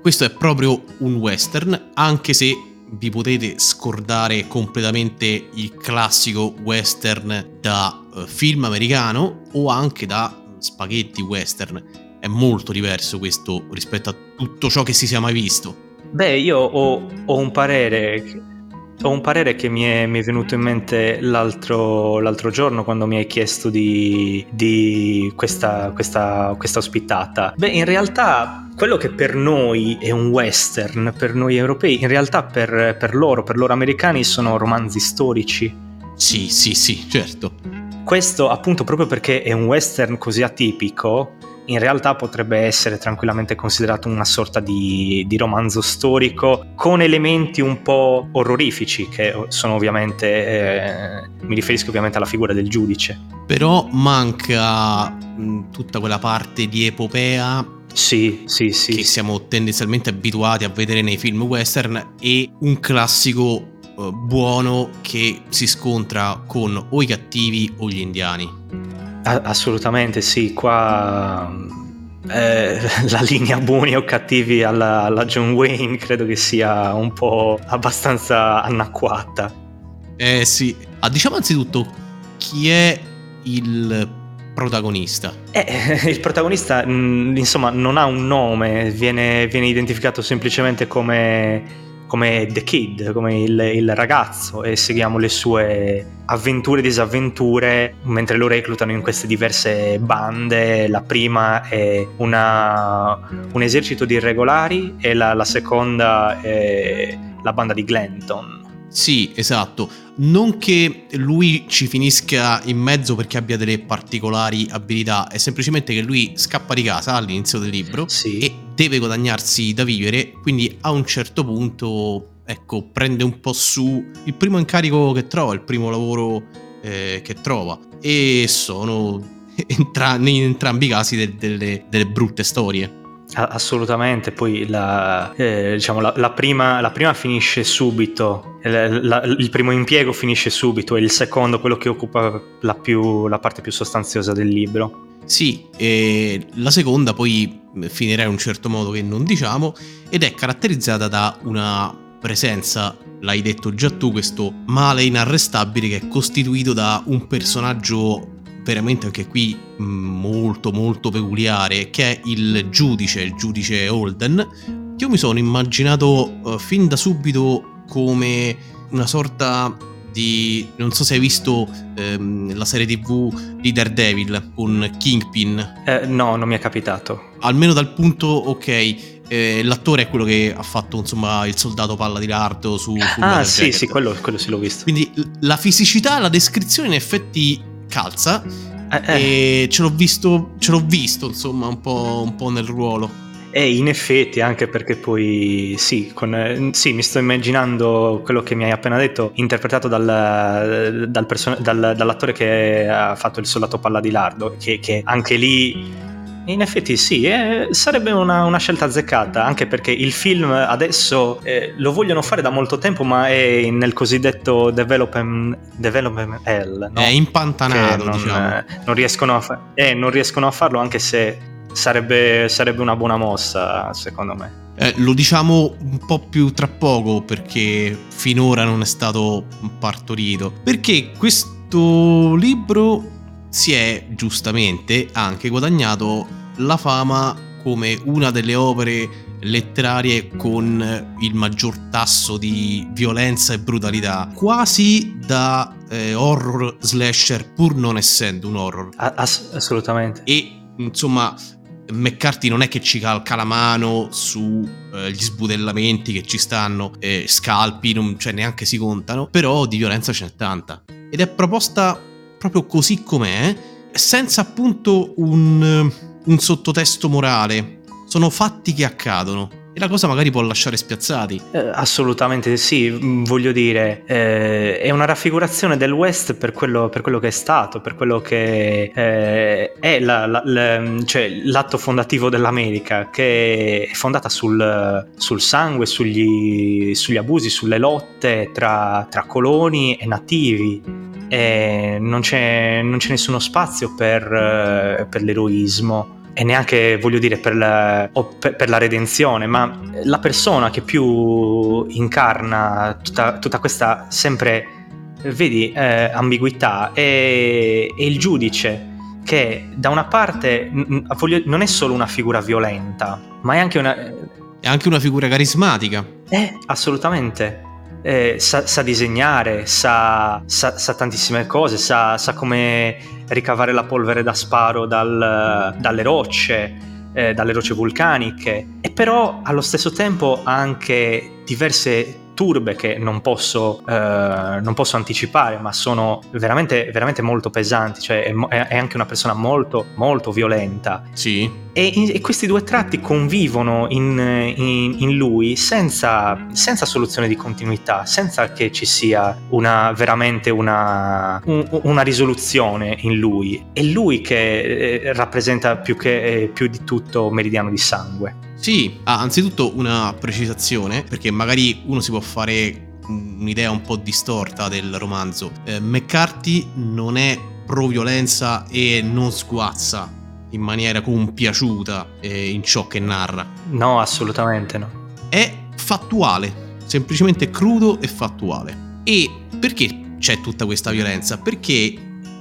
Questo è proprio un western, anche se vi potete scordare completamente il classico western da uh, film americano o anche da spaghetti western. È molto diverso questo rispetto a tutto ciò che si sia mai visto. Beh, io ho, ho un parere ho un parere che mi è, mi è venuto in mente l'altro, l'altro, giorno quando mi hai chiesto di, di questa, questa, questa ospitata. Beh, in realtà quello che per noi è un western, per noi europei, in realtà per, per loro, per loro americani, sono romanzi storici. Sì, sì, sì, certo. Questo appunto proprio perché è un western così atipico, in realtà potrebbe essere tranquillamente considerato una sorta di, di, romanzo storico con elementi un po' orrorifici che sono ovviamente, eh, mi riferisco ovviamente alla figura del giudice. Però manca mh, tutta quella parte di epopea sì, sì, sì. Che siamo tendenzialmente abituati a vedere nei film western e un classico uh, buono che si scontra con o i cattivi o gli indiani. Assolutamente sì, qua eh, la linea buoni o cattivi alla, alla, John Wayne credo che sia un po' abbastanza anacquata. Eh sì, ah, diciamo anzitutto chi è il protagonista? Eh, il protagonista mh, insomma non ha un nome, viene, viene identificato semplicemente come come The Kid, come il, il, ragazzo e seguiamo le sue avventure e disavventure mentre lo reclutano in queste diverse bande. La prima è una, un esercito di irregolari e la, la seconda è la banda di Glenton. Sì, esatto. Non che lui ci finisca in mezzo perché abbia delle particolari abilità, è semplicemente che lui scappa di casa all'inizio del libro sì. e deve guadagnarsi da vivere, quindi a un certo punto, ecco, prende un po' su il primo incarico che trova, il primo lavoro eh, che trova. E sono entra- in entrambi i casi de- delle, delle brutte storie. Assolutamente, poi la, eh, diciamo, la, la, prima, la, prima, finisce subito, il primo impiego finisce subito e il secondo quello che occupa più, la parte più sostanziosa del libro. Sì, e la seconda poi finirà in un certo modo che non diciamo ed è caratterizzata da una presenza, l'hai detto già tu, questo male inarrestabile che è costituito da un personaggio veramente anche qui mm, molto molto peculiare che è il giudice, il giudice Holden. Io mi sono immaginato uh, fin da subito come una sorta di... non so se hai visto ehm, la serie tv di Daredevil con Kingpin. Eh, no, non mi è capitato. Almeno dal punto, ok, eh, l'attore è quello che ha fatto insomma il soldato palla di lardo su... ah sì, sì, quello, quello sì l'ho visto. Quindi la fisicità, la descrizione in effetti calza. Eh, eh. E ce l'ho visto, ce l'ho visto insomma un po', un po' nel ruolo. E in effetti, anche perché poi sì, con, sì, mi sto immaginando quello che mi hai appena detto, interpretato dal, dal person- dal, dall'attore che ha fatto il soldato palla di lardo, che, che anche lì in effetti sì, eh, sarebbe una, una, scelta azzeccata, anche perché il film adesso eh, lo vogliono fare da molto tempo, ma è nel cosiddetto development, development L. No? È impantanato, non, diciamo. eh, non, riescono a fa- eh, non riescono a farlo, anche se sarebbe, sarebbe una buona mossa, secondo me. Eh, lo diciamo un po' più tra poco perché finora non è stato partorito. Perché questo libro si è giustamente anche guadagnato la fama come una delle opere letterarie con il maggior tasso di violenza e brutalità, quasi da eh, horror slasher pur non essendo un horror. Ass- assolutamente. E insomma, McCarthy non è che ci calca la mano sugli eh, sbudellamenti che ci stanno, eh, scalpi, non, cioè neanche si contano, però di violenza ce n'è tanta. Ed è proposta proprio così com'è, senza appunto un un sottotesto morale, sono fatti che accadono. E la cosa magari può lasciare spiazzati. Eh, assolutamente sì, mm, voglio dire, eh, è una raffigurazione del West per quello, per quello che è stato, per quello che eh, è la, la, la, cioè, l'atto fondativo dell'America, che è fondata sul, sul sangue, sugli, sugli, abusi, sulle lotte tra, tra coloni e nativi. E non, c'è, non c'è nessuno spazio per, eh, per l'eroismo e neanche voglio dire per la, per, per la, redenzione, ma la persona che più incarna tutta, tutta questa sempre, vedi, eh, ambiguità è, è, il giudice che da una parte non è solo una figura violenta, ma è anche una... È anche una figura carismatica. Eh, assolutamente eh, sa, sa, disegnare, sa, sa, sa, tantissime cose, sa, come ricavare la polvere da sparo dal, dalle rocce, eh, dalle rocce vulcaniche, e però allo stesso tempo ha anche diverse turbe che non posso, eh, non posso anticipare, ma sono veramente, veramente molto pesanti, cioè è, è, anche una persona molto, molto violenta. Sì. E, e questi due tratti convivono in, in, in lui senza, senza, soluzione di continuità, senza che ci sia una, veramente una, un, una risoluzione in lui. È lui che eh, rappresenta più, che, eh, più di tutto Meridiano di Sangue. Sì, ah, anzitutto una precisazione, perché magari uno si può fare un'idea un po' distorta del romanzo. Eh, McCarthy non è pro violenza e non sguazza in maniera compiaciuta eh, in ciò che narra. No, assolutamente no. È fattuale, semplicemente crudo e fattuale. E perché c'è tutta questa violenza? Perché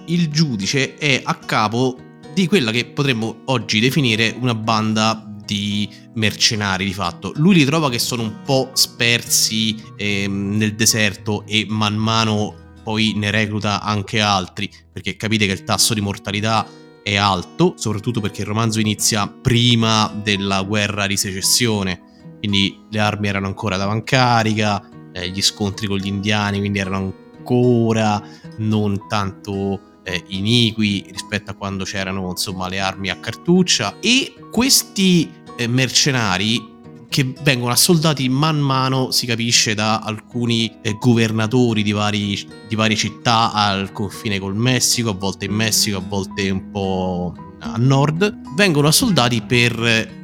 il giudice è a capo di quella che potremmo oggi definire una banda di mercenari di fatto. Lui li trova che sono un po' spersi ehm, nel deserto e man mano poi ne recluta anche altri, perché capite che il tasso di mortalità è alto, soprattutto perché il romanzo inizia prima della guerra di secessione, quindi le armi erano ancora ad avancarica, eh, gli scontri con gli indiani quindi erano ancora non tanto eh, iniqui rispetto a quando c'erano insomma le armi a cartuccia. E questi eh, mercenari che vengono assoldati man mano, si capisce, da alcuni eh, governatori di, vari, di, varie città al confine col Messico, a volte in Messico, a volte un po' a nord, vengono assoldati per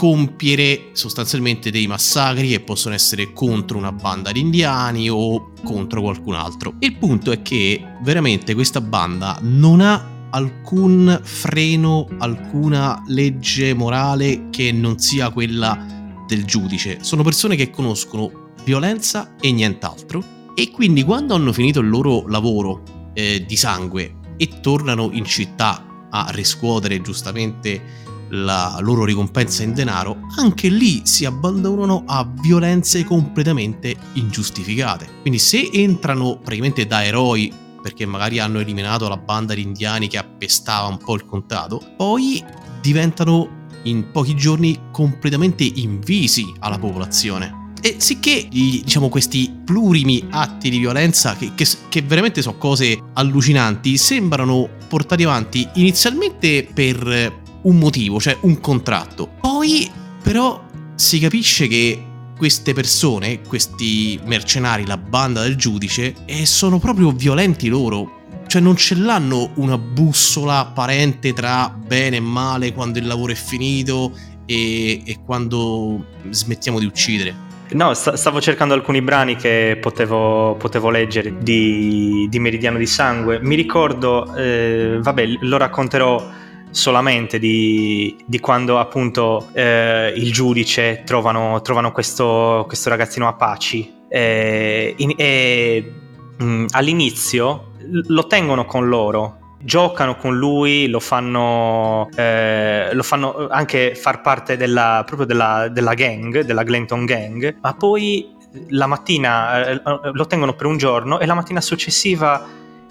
compiere sostanzialmente dei massacri che possono essere contro una banda di indiani o contro qualcun altro. Il punto è che veramente questa banda non ha alcun freno, alcuna legge morale che non sia quella del giudice. Sono persone che conoscono violenza e nient'altro e quindi quando hanno finito il loro lavoro eh, di sangue e tornano in città a riscuotere giustamente la loro ricompensa in denaro, anche lì si abbandonano a violenze completamente ingiustificate. Quindi se entrano praticamente da eroi perché magari hanno eliminato la banda di indiani che appestava un po' il contato, poi diventano in pochi giorni completamente invisi alla popolazione. E sicché diciamo, questi plurimi atti di violenza, che, che, che, veramente sono cose allucinanti, sembrano portati avanti inizialmente per un motivo, cioè un contratto. Poi però si capisce che queste persone, questi mercenari, la banda del giudice, e sono proprio violenti loro. Cioè non ce l'hanno una bussola apparente tra bene e male quando il lavoro è finito e, e quando smettiamo di uccidere. No, st- stavo cercando alcuni brani che potevo, potevo leggere di, di, Meridiano di Sangue. Mi ricordo, eh, vabbè, lo racconterò solamente di, di quando appunto eh, il giudice trovano, trovano questo, questo, ragazzino Apache. E, e mh, mm, all'inizio lo tengono con loro giocano con lui, lo fanno, eh, lo fanno anche far parte della, proprio della, della, gang, della Glenton Gang, ma poi la mattina eh, lo tengono per un giorno e la mattina successiva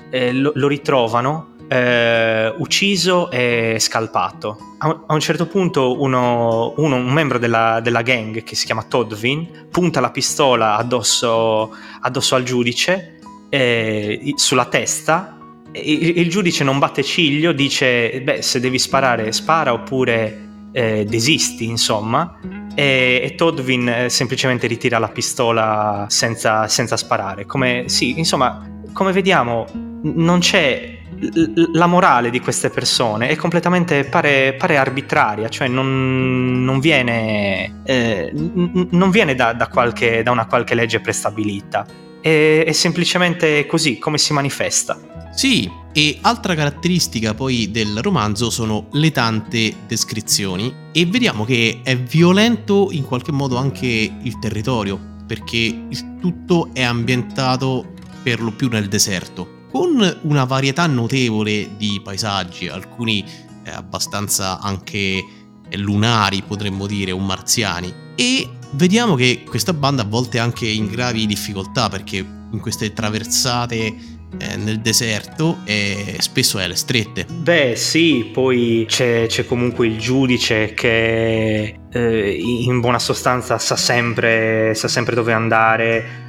eh, lo, lo, ritrovano eh, ucciso e scalpato. A, un certo punto uno, uno, un membro della, della, gang che si chiama Todvin punta la pistola addosso, addosso al giudice eh, sulla testa il, il, giudice non batte ciglio, dice beh se devi sparare spara oppure eh, desisti insomma e, e Todvin eh, semplicemente ritira la pistola senza, senza sparare. Come, sì, insomma, come vediamo, non c'è la morale di queste persone è completamente pare, pare arbitraria, cioè non, non viene, eh, non viene da, da, qualche, da, una qualche legge prestabilita, è, è semplicemente così come si manifesta. Sì, e altra caratteristica poi del romanzo sono le tante descrizioni. E vediamo che è violento in qualche modo anche il territorio, perché il tutto è ambientato per lo più nel deserto con una varietà notevole di paesaggi, alcuni eh, abbastanza anche eh, lunari, potremmo dire, o marziani. E vediamo che questa banda a volte è anche in gravi difficoltà perché in queste traversate eh, nel deserto e spesso è alle strette. Beh sì, poi c'è, c'è comunque il giudice che eh, in buona sostanza sa sempre, sa sempre dove andare.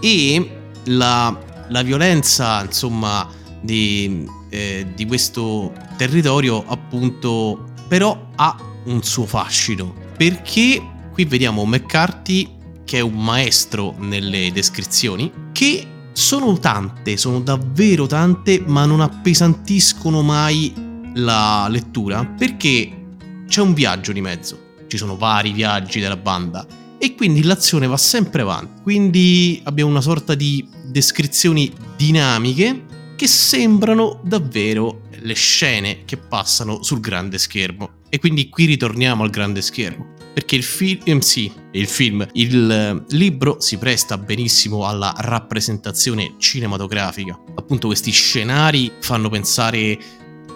E la la violenza, insomma, di, eh, di questo territorio, appunto, però ha un suo fascino. Perché qui vediamo McCarthy che è un maestro nelle descrizioni, che sono tante, sono davvero tante, ma non appesantiscono mai la lettura perché c'è un viaggio di mezzo. Ci sono vari viaggi della banda e quindi l'azione va sempre avanti. Quindi abbiamo una sorta di descrizioni dinamiche che sembrano davvero le scene che passano sul grande schermo. E quindi qui ritorniamo al grande schermo. Perché il film, eh, sì, il film, il eh, libro si presta benissimo alla rappresentazione cinematografica. Appunto questi scenari fanno pensare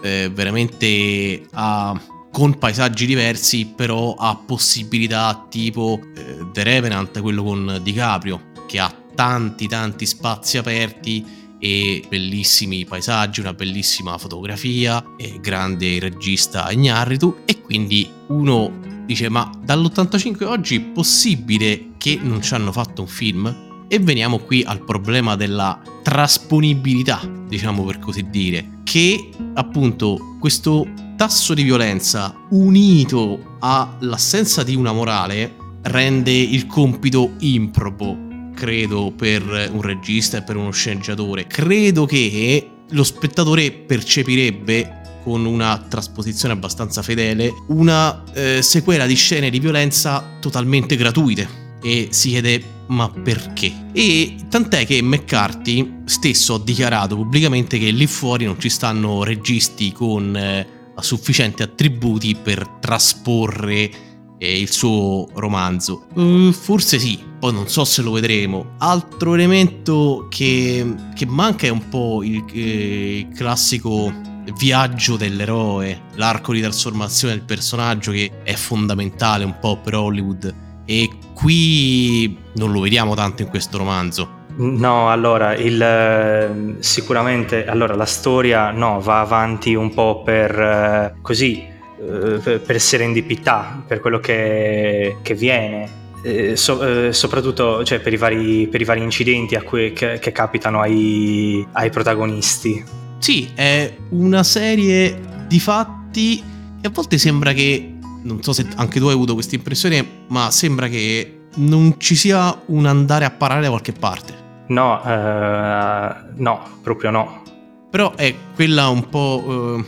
eh, veramente a con paesaggi diversi, però ha possibilità tipo eh, The Revenant, quello con DiCaprio, che ha tanti tanti spazi aperti e bellissimi paesaggi, una bellissima fotografia, grande regista Ignarritu e quindi uno dice ma dall'85 oggi è possibile che non ci hanno fatto un film? E veniamo qui al problema della trasponibilità, diciamo per così dire, che appunto questo tasso di violenza unito all'assenza di una morale rende il compito improbo, credo, per un regista e per uno sceneggiatore. Credo che lo spettatore percepirebbe con una trasposizione abbastanza fedele una eh, sequela di scene di violenza totalmente gratuite e si chiede ma perché? E tant'è che McCarthy stesso ha dichiarato pubblicamente che lì fuori non ci stanno registi con eh, sufficienti attributi per trasporre eh, il suo romanzo. Uh, forse sì, poi non so se lo vedremo. Altro elemento che, che manca è un po' il, eh, il classico viaggio dell'eroe, l'arco di trasformazione del personaggio che è fondamentale un po' per Hollywood e qui non lo vediamo tanto in questo romanzo. No, allora, il, sicuramente allora, la storia no, va avanti un po' per eh, così, eh, per serendipità, per quello che, che viene. Eh, so, eh, soprattutto cioè, per, i vari, per, i vari, incidenti cui, che, che, capitano ai, ai protagonisti. Sì, è una serie di fatti e a volte sembra che, non so se anche tu hai avuto questa impressione, ma sembra che non ci sia un andare a parare da qualche parte. No, eh, no, proprio no. Però è quella un po' eh,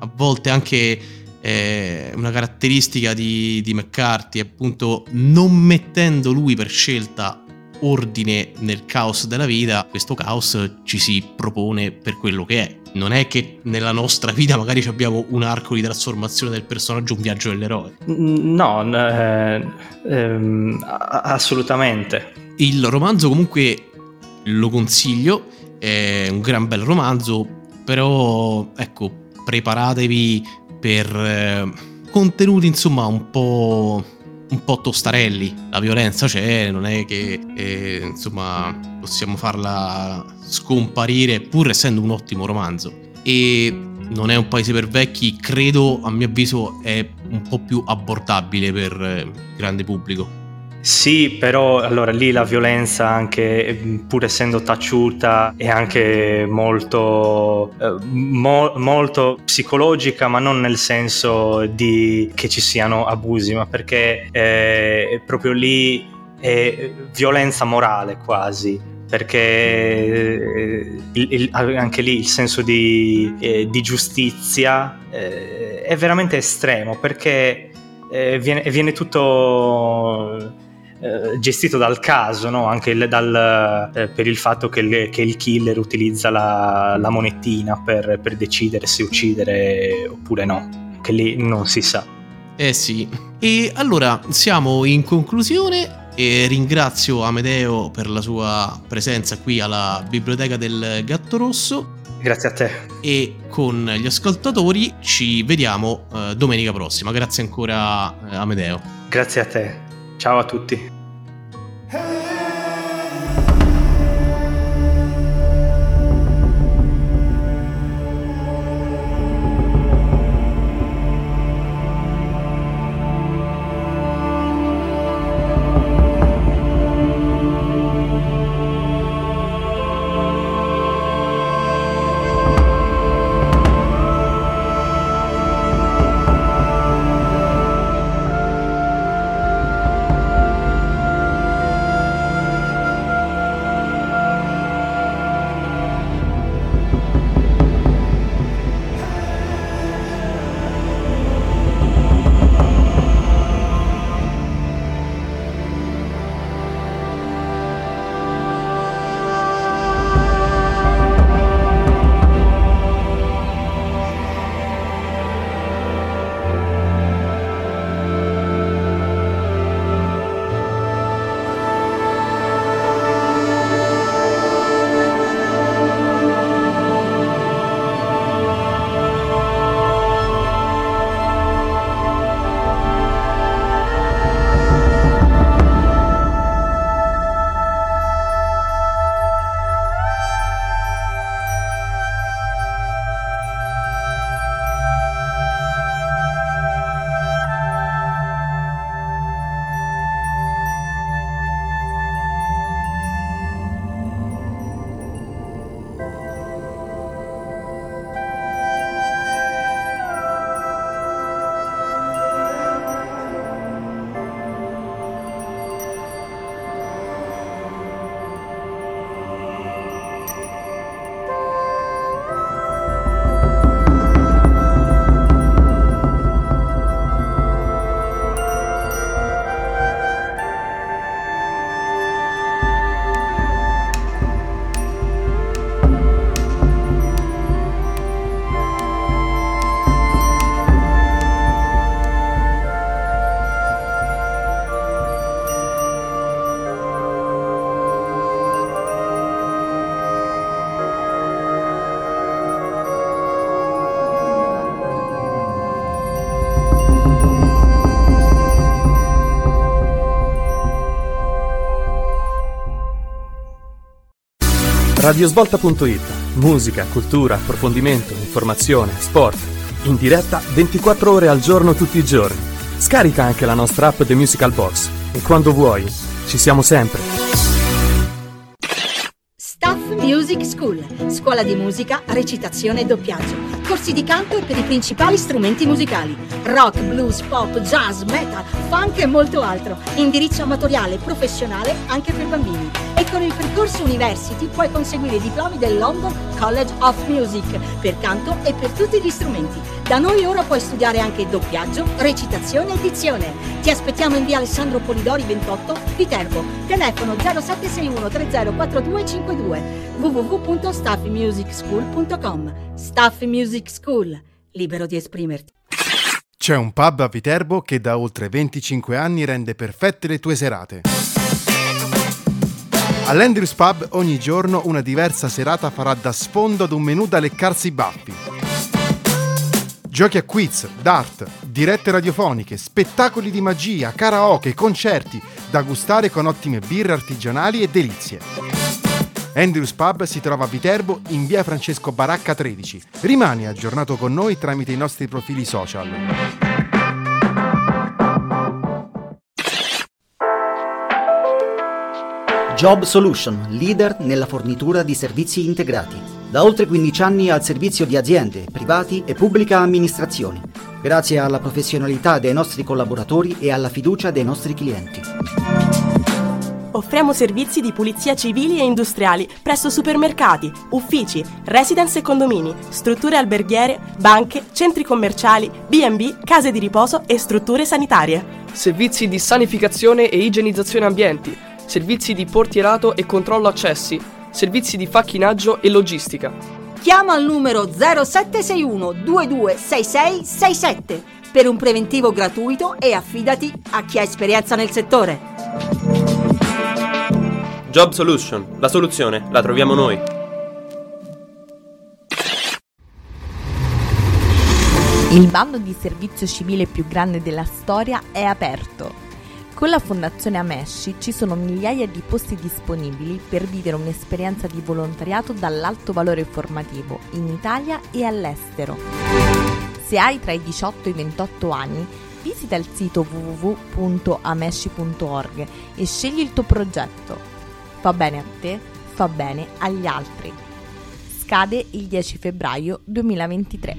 a volte anche eh, una caratteristica di, di McCarthy, appunto non mettendo lui per scelta ordine nel caos della vita, questo caos ci si propone per quello che è. Non è che nella nostra vita magari abbiamo un arco di trasformazione del personaggio, un viaggio dell'eroe. No, eh, ehm, assolutamente. Il romanzo comunque lo consiglio, è un gran bel romanzo, però ecco, preparatevi per eh, contenuti insomma un po' un po' tostarelli. La violenza c'è, non è che eh, insomma possiamo farla scomparire, pur essendo un ottimo romanzo. E non è un paese per vecchi, credo, a mio avviso, è un po' più abbordabile per eh, il grande pubblico. Sì, però allora lì la violenza, anche pur essendo taciuta, è anche molto, eh, mo- molto psicologica, ma non nel senso di che ci siano abusi, ma perché eh, proprio lì è violenza morale quasi perché eh, il, il, anche lì il senso di, eh, di giustizia eh, è veramente estremo perché eh, viene, viene, tutto eh, gestito dal caso, no? anche il, dal, eh, per il fatto che il, che il killer utilizza la, la monettina per, per decidere se uccidere oppure no, che lì non si sa. Eh sì. E allora siamo in conclusione e ringrazio Amedeo per la sua presenza qui alla biblioteca del Gatto Rosso. Grazie a te. E con gli ascoltatori ci vediamo eh, domenica prossima. Grazie ancora eh, Amedeo. Grazie a te. Ciao a tutti. Radiosvolta.it Musica, cultura, approfondimento, informazione, sport. In diretta 24 ore al giorno tutti i giorni. Scarica anche la nostra app The Musical Box e quando vuoi ci siamo sempre. Staff Music School, scuola di musica, recitazione e doppiaggio. Corsi di canto per i principali strumenti musicali: rock, blues, pop, jazz, metal, funk e molto altro. Indirizzo amatoriale professionale anche per bambini con il percorso University puoi conseguire i diplomi del London College of Music per canto e per tutti gli strumenti. Da noi ora puoi studiare anche doppiaggio, recitazione e dizione. Ti aspettiamo in via Alessandro Polidori 28, Viterbo. Telefono 0761 304252 www.staffmusicschool.com Staff Music School, libero di esprimerti. C'è un pub a Viterbo che da oltre 25 anni rende perfette le tue serate. All'Andrews Pub ogni giorno una diversa serata farà da sfondo ad un menù da leccarsi i baffi. Giochi a quiz, dart, dirette radiofoniche, spettacoli di magia, karaoke, concerti, da gustare con ottime birre artigianali e delizie. Andrews Pub si trova a Viterbo in via Francesco Baracca 13. Rimani aggiornato con noi tramite i nostri profili social. Job Solution, leader nella fornitura di servizi integrati. Da oltre 15 anni al servizio di aziende, privati e pubblica amministrazione, grazie alla professionalità dei nostri collaboratori e alla fiducia dei nostri clienti. Offriamo servizi di pulizia civili e industriali presso supermercati, uffici, residence e condomini, strutture alberghiere, banche, centri commerciali, B&B, case di riposo e strutture sanitarie. Servizi di sanificazione e igienizzazione ambienti, servizi di portierato e controllo accessi, servizi di facchinaggio e logistica. Chiama al numero 0761 226667 per un preventivo gratuito e affidati a chi ha esperienza nel settore. Job Solution, la soluzione la troviamo noi. Il bando di servizio civile più grande della storia è aperto. Con la Fondazione Amesci ci sono migliaia di posti disponibili per vivere un'esperienza di volontariato dall'alto valore formativo in Italia e all'estero. Se hai tra i 18 e i 28 anni, visita il sito www.amesci.org e scegli il tuo progetto. Fa bene a te, fa bene agli altri. Scade il 10 febbraio 2023.